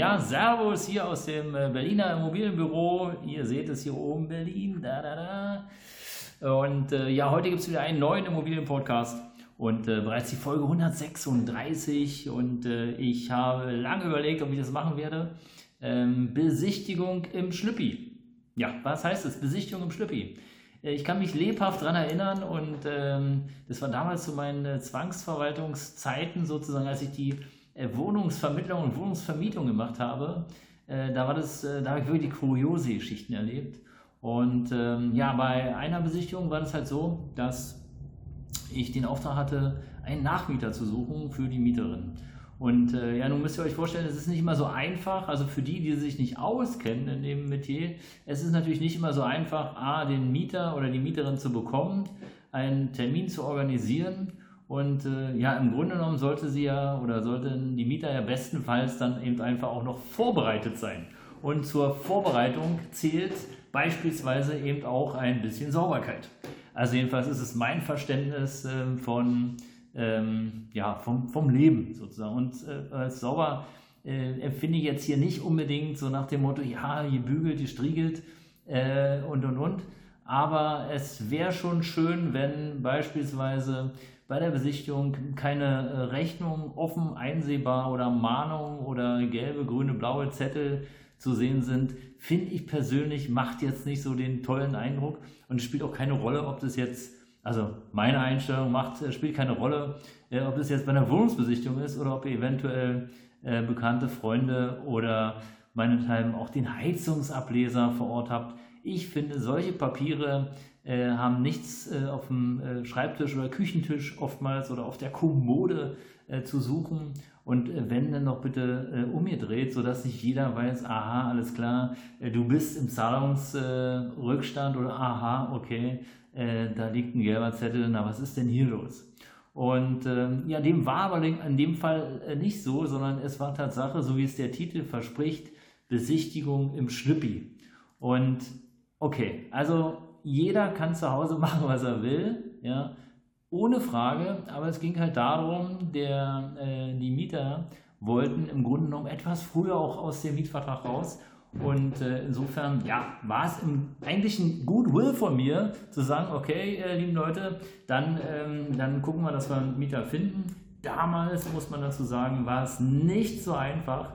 Ja, Servus hier aus dem äh, Berliner Immobilienbüro. Ihr seht es hier oben, Berlin. Da, da, da. Und äh, ja, heute gibt es wieder einen neuen Immobilienpodcast und äh, bereits die Folge 136. Und äh, ich habe lange überlegt, ob ich das machen werde. Ähm, Besichtigung im Schlüppi. Ja, was heißt das? Besichtigung im Schlüppi. Äh, ich kann mich lebhaft daran erinnern und ähm, das war damals zu meinen äh, Zwangsverwaltungszeiten sozusagen, als ich die Wohnungsvermittlung und Wohnungsvermietung gemacht habe, äh, da war das, äh, da habe ich wirklich kuriose Geschichten erlebt. Und ähm, ja, bei einer Besichtigung war das halt so, dass ich den Auftrag hatte, einen Nachmieter zu suchen für die Mieterin. Und äh, ja, nun müsst ihr euch vorstellen, es ist nicht immer so einfach, also für die, die sich nicht auskennen in dem Metier, es ist natürlich nicht immer so einfach, A, den Mieter oder die Mieterin zu bekommen, einen Termin zu organisieren und äh, ja, im Grunde genommen sollte sie ja oder sollten die Mieter ja bestenfalls dann eben einfach auch noch vorbereitet sein. Und zur Vorbereitung zählt beispielsweise eben auch ein bisschen Sauberkeit. Also jedenfalls ist es mein Verständnis äh, von, ähm, ja, vom, vom Leben sozusagen. Und äh, als sauber äh, empfinde ich jetzt hier nicht unbedingt so nach dem Motto, ja, hier bügelt, hier striegelt äh, und und und. Aber es wäre schon schön, wenn beispielsweise bei der Besichtigung keine äh, Rechnung offen einsehbar oder Mahnung oder gelbe, grüne, blaue Zettel zu sehen sind, finde ich persönlich, macht jetzt nicht so den tollen Eindruck. Und es spielt auch keine Rolle, ob das jetzt, also meine Einstellung macht, äh, spielt keine Rolle, äh, ob das jetzt bei einer Wohnungsbesichtigung ist oder ob ihr eventuell äh, bekannte Freunde oder meinethalben auch den Heizungsableser vor Ort habt. Ich finde, solche Papiere äh, haben nichts äh, auf dem äh, Schreibtisch oder Küchentisch oftmals oder auf der Kommode äh, zu suchen. Und äh, wenn dann noch bitte umgedreht, sodass nicht jeder weiß, aha, alles klar, du bist im Zahlungsrückstand oder aha, okay, da liegt ein gelber Zettel, na was ist denn hier los? Und ähm, ja, dem war aber in dem Fall nicht so, sondern es war Tatsache, so wie es der Titel verspricht, Besichtigung im Schlüppi. Und okay, also jeder kann zu Hause machen, was er will, ja, ohne Frage, aber es ging halt darum, der, äh, die Mieter wollten im Grunde genommen etwas früher auch aus dem Mietvertrag raus. Und äh, insofern, ja, war es im, eigentlich ein Goodwill von mir, zu sagen, okay, äh, lieben Leute, dann, ähm, dann gucken wir, dass wir einen Mieter finden. Damals, muss man dazu sagen, war es nicht so einfach,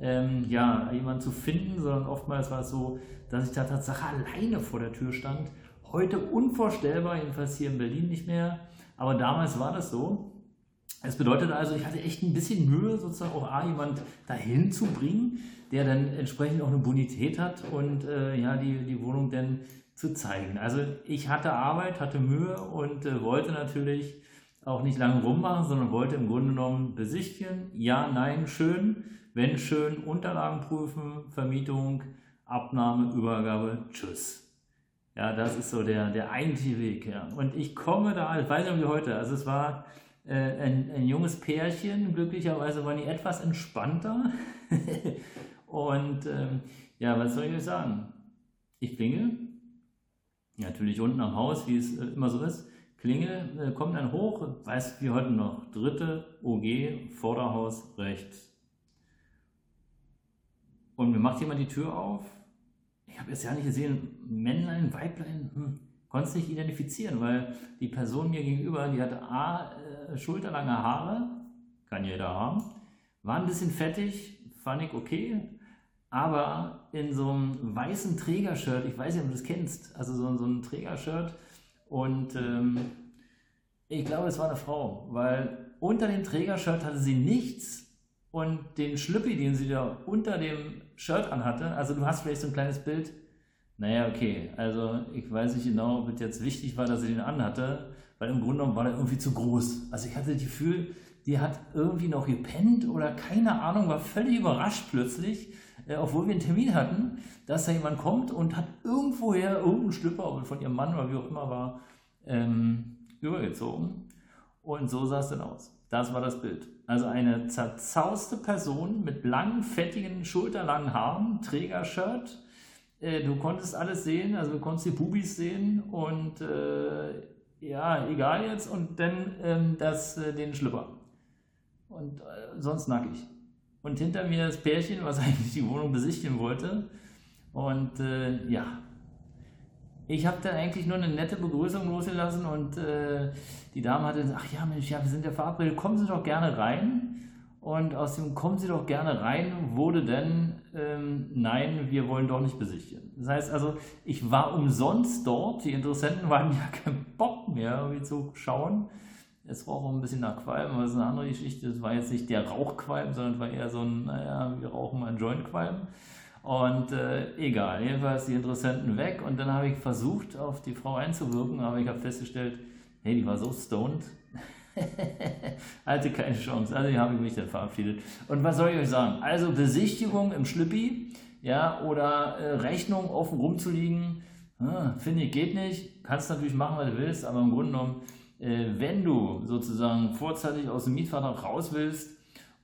ähm, ja, jemanden zu finden, sondern oftmals war es so, dass ich da tatsächlich alleine vor der Tür stand. Heute unvorstellbar, jedenfalls hier in Berlin nicht mehr, aber damals war das so. Es bedeutet also, ich hatte echt ein bisschen Mühe, sozusagen auch A, jemand dahin zu bringen, der dann entsprechend auch eine Bonität hat und äh, ja, die, die Wohnung dann zu zeigen. Also ich hatte Arbeit, hatte Mühe und äh, wollte natürlich auch nicht lange rummachen, sondern wollte im Grunde genommen besichtigen. Ja, nein, schön. Wenn schön, Unterlagen prüfen, Vermietung, Abnahme, Übergabe, tschüss. Ja, das ist so der, der eigentliche Weg. Ja. Und ich komme da, ich weiß nicht wie heute, also es war äh, ein, ein junges Pärchen, glücklicherweise waren die etwas entspannter. Und ähm, ja, was soll ich euch sagen? Ich klinge, natürlich unten am Haus, wie es äh, immer so ist. Klinge, äh, kommt dann hoch, weiß wie heute noch, dritte OG, Vorderhaus rechts. Und mir macht jemand die Tür auf. Ich habe jetzt ja nicht gesehen, Männlein, Weiblein, hm, konnte es nicht identifizieren, weil die Person mir gegenüber, die hatte A, äh, schulterlange Haare, kann jeder haben, war ein bisschen fettig, fand ich okay, aber in so einem weißen Trägershirt, ich weiß nicht, ob du das kennst, also so, so ein Trägershirt und ähm, ich glaube, es war eine Frau, weil unter dem Trägershirt hatte sie nichts und den Schlüppi, den sie da unter dem Shirt anhatte, also du hast vielleicht so ein kleines Bild, naja, okay, also ich weiß nicht genau, ob es jetzt wichtig war, dass sie den anhatte, weil im Grunde genommen war der irgendwie zu groß. Also ich hatte das Gefühl, die hat irgendwie noch gepennt oder keine Ahnung, war völlig überrascht plötzlich, äh, obwohl wir einen Termin hatten, dass da jemand kommt und hat irgendwoher irgendeinen Schlüpper, ob von ihrem Mann oder wie auch immer war, ähm, übergezogen. Und so sah es dann aus. Das war das Bild. Also eine zerzauste Person mit langen, fettigen, schulterlangen Haaren, Trägershirt. Äh, du konntest alles sehen, also du konntest die Bubis sehen und äh, ja, egal jetzt. Und dann ähm, das, äh, den Schlüpper. Und äh, sonst nackig. Und hinter mir das Pärchen, was eigentlich die Wohnung besichtigen wollte. Und äh, ja, ich habe dann eigentlich nur eine nette Begrüßung losgelassen und äh, die Dame hatte gesagt, ach ja Mensch, ja, wir sind ja verabredet, kommen Sie doch gerne rein. Und aus dem Kommen Sie doch gerne rein wurde dann, ähm, nein, wir wollen doch nicht besichtigen. Das heißt also, ich war umsonst dort, die Interessenten waren ja keinen Bock mehr, irgendwie zu schauen. Es roch auch ein bisschen nach Qualm, aber das ist eine andere Geschichte. Das war jetzt nicht der Rauchqualm, sondern es war eher so ein, naja, wir rauchen mal einen Jointqualm. Und äh, egal, jedenfalls die Interessenten weg und dann habe ich versucht, auf die Frau einzuwirken, aber ich habe festgestellt, hey, die war so stoned, hatte keine Chance. Also habe ich mich dann verabschiedet. Und was soll ich euch sagen? Also Besichtigung im Schlüppi, ja, oder äh, Rechnung offen rumzuliegen, ah, finde ich geht nicht. Kannst natürlich machen, was du willst, aber im Grunde genommen, äh, wenn du sozusagen vorzeitig aus dem Mietvertrag raus willst,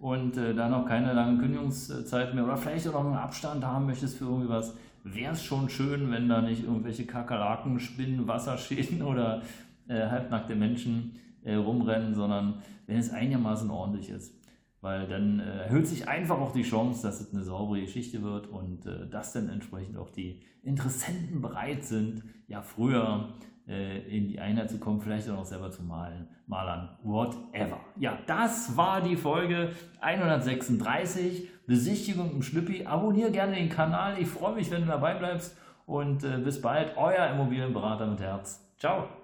und äh, da noch keine lange Kündigungszeit mehr oder vielleicht auch noch einen Abstand haben möchtest für irgendwie was, wäre es schon schön, wenn da nicht irgendwelche Kakerlaken, Spinnen, Wasserschäden oder äh, halbnackte Menschen äh, rumrennen, sondern wenn es einigermaßen ordentlich ist. Weil dann äh, erhöht sich einfach auch die Chance, dass es eine saubere Geschichte wird und äh, dass dann entsprechend auch die Interessenten bereit sind, ja früher in die Einheit zu kommen, vielleicht auch noch selber zu malen, malern, whatever. Ja, das war die Folge 136, Besichtigung im Schlüppi. Abonniere gerne den Kanal, ich freue mich, wenn du dabei bleibst und äh, bis bald, euer Immobilienberater mit Herz. Ciao.